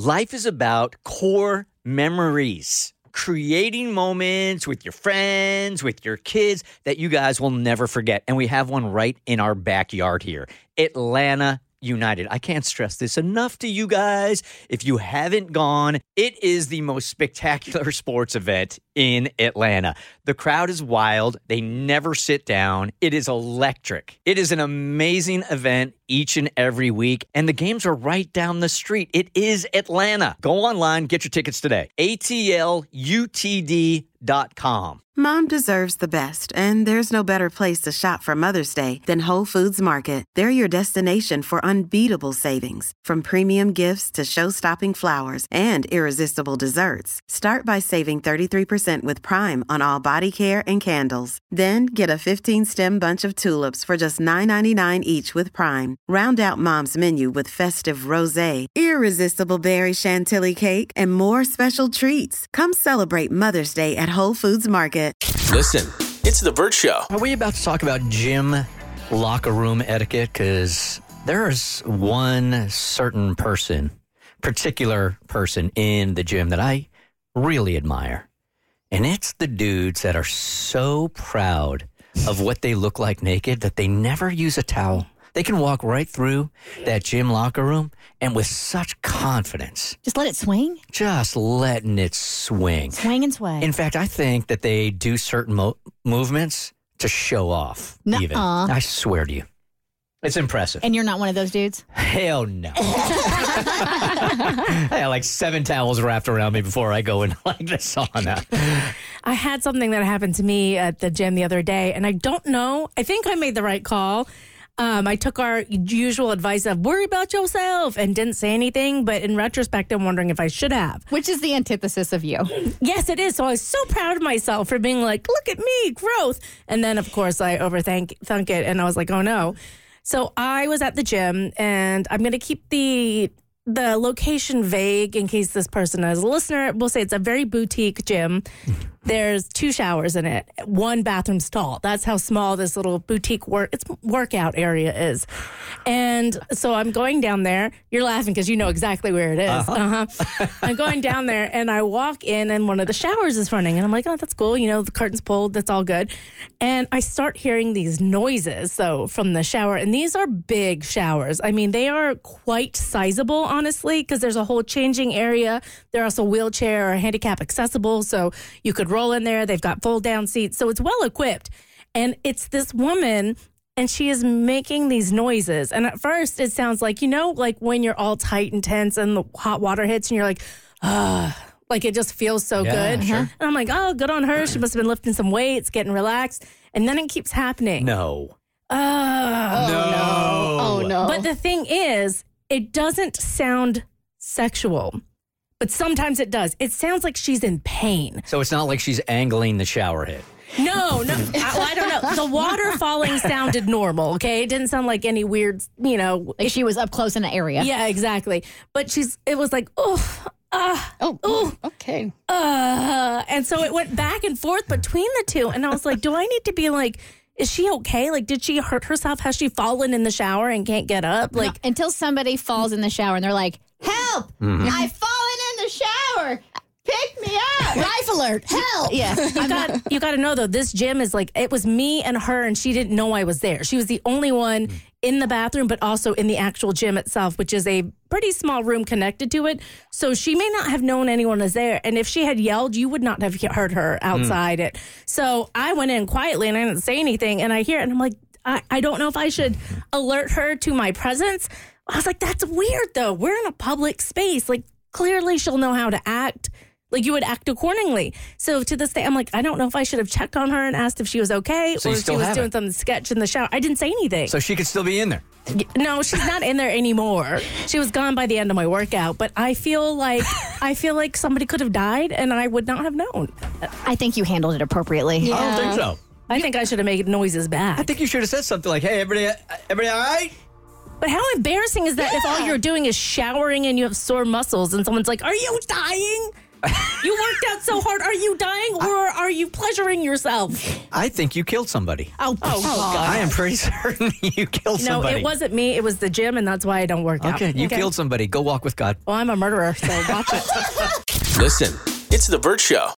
Life is about core memories, creating moments with your friends, with your kids that you guys will never forget. And we have one right in our backyard here Atlanta United. I can't stress this enough to you guys. If you haven't gone, it is the most spectacular sports event in Atlanta. The crowd is wild. They never sit down. It is electric. It is an amazing event each and every week, and the games are right down the street. It is Atlanta. Go online, get your tickets today. ATLUTD.com. Mom deserves the best, and there's no better place to shop for Mother's Day than Whole Foods Market. They're your destination for unbeatable savings, from premium gifts to show-stopping flowers and irresistible desserts. Start by saving 33% with Prime on all body care and candles. Then get a 15-stem bunch of tulips for just $9.99 each with Prime. Round out Mom's menu with festive rosé, irresistible berry chantilly cake, and more special treats. Come celebrate Mother's Day at Whole Foods Market. Listen, it's The Bert Show. Are we about to talk about gym locker room etiquette? Because there's one certain person, particular person in the gym that I really admire. And it's the dudes that are so proud of what they look like naked that they never use a towel. They can walk right through that gym locker room and with such confidence, Just let it swing, just letting it swing. swing and sway. In fact, I think that they do certain mo- movements to show off. Even Nuh-uh. I swear to you, it's impressive. and you're not one of those dudes. Hell no. I had like seven towels wrapped around me before I go in like the sauna. I had something that happened to me at the gym the other day, and I don't know. I think I made the right call. Um, I took our usual advice of worry about yourself and didn't say anything. But in retrospect, I'm wondering if I should have. Which is the antithesis of you. Yes, it is. So I was so proud of myself for being like, look at me, growth. And then, of course, I overthink thunk it, and I was like, oh no. So I was at the gym, and I'm going to keep the the location vague in case this person is a listener. We'll say it's a very boutique gym. There's two showers in it, one bathroom stall. That's how small this little boutique work its workout area is. And so I'm going down there. You're laughing because you know exactly where it is. Uh-huh. I'm going down there and I walk in and one of the showers is running and I'm like, oh, that's cool. You know, the curtain's pulled. That's all good. And I start hearing these noises. So from the shower, and these are big showers. I mean, they are quite sizable, honestly, because there's a whole changing area. They're also wheelchair or handicap accessible. So you could roll in there. They've got fold down seats. So it's well equipped. And it's this woman and she is making these noises. And at first, it sounds like, you know, like when you're all tight and tense and the hot water hits and you're like, ah, like it just feels so Yeah, good. sure. And I'm like, oh, good on her. She must have been lifting some weights, getting relaxed. And then it keeps happening. No. Oh, no. Oh no. But the thing is, it doesn't sound sexual, but sometimes it does. It sounds like she's in pain. So it's not like she's angling the shower head. No, no, I, I don't know. The water falling sounded normal. Okay, it didn't sound like any weird, you know. like she was up close in the area. Yeah, exactly. But she's. It was like, oh, ah, Oh, Ooh. okay. uh, and so it went back and forth between the two, and I was like, do I need to be like? Is she okay? Like, did she hurt herself? Has she fallen in the shower and can't get up? Like, Like until somebody falls in the shower and they're like, "Help! I've fallen in the shower. Pick me up!" Life alert! Help! yeah. you got you got to know though this gym is like it was me and her and she didn't know I was there. She was the only one mm. in the bathroom but also in the actual gym itself, which is a pretty small room connected to it. So she may not have known anyone was there and if she had yelled, you would not have heard her mm. outside it. So I went in quietly and I didn't say anything and I hear it and I'm like I, I don't know if I should mm-hmm. alert her to my presence. I was like that's weird though. We're in a public space. Like clearly she'll know how to act like you would act accordingly. So to this day, I'm like, I don't know if I should have checked on her and asked if she was okay So or you if she still was haven't? doing some sketch in the shower. I didn't say anything. So she could still be in there. no, she's not in there anymore. She was gone by the end of my workout. But I feel like I feel like somebody could have died and I would not have known. I think you handled it appropriately. I don't think so. I think I should have made noises back. I think you should have said something like, "Hey, everybody, everybody, all right?" But how embarrassing is that if all you're doing is showering and you have sore muscles and someone's like, "Are you dying?" You worked out so hard. Are you dying or are you pleasuring yourself? I think you killed somebody. Oh, oh God. I am pretty certain you killed No, somebody. No, it wasn't me. It was the gym, and that's why I don't work out. Okay, you killed somebody. Go walk with God. Well, I'm a murderer, so watch it. Listen, it's The Bert Show.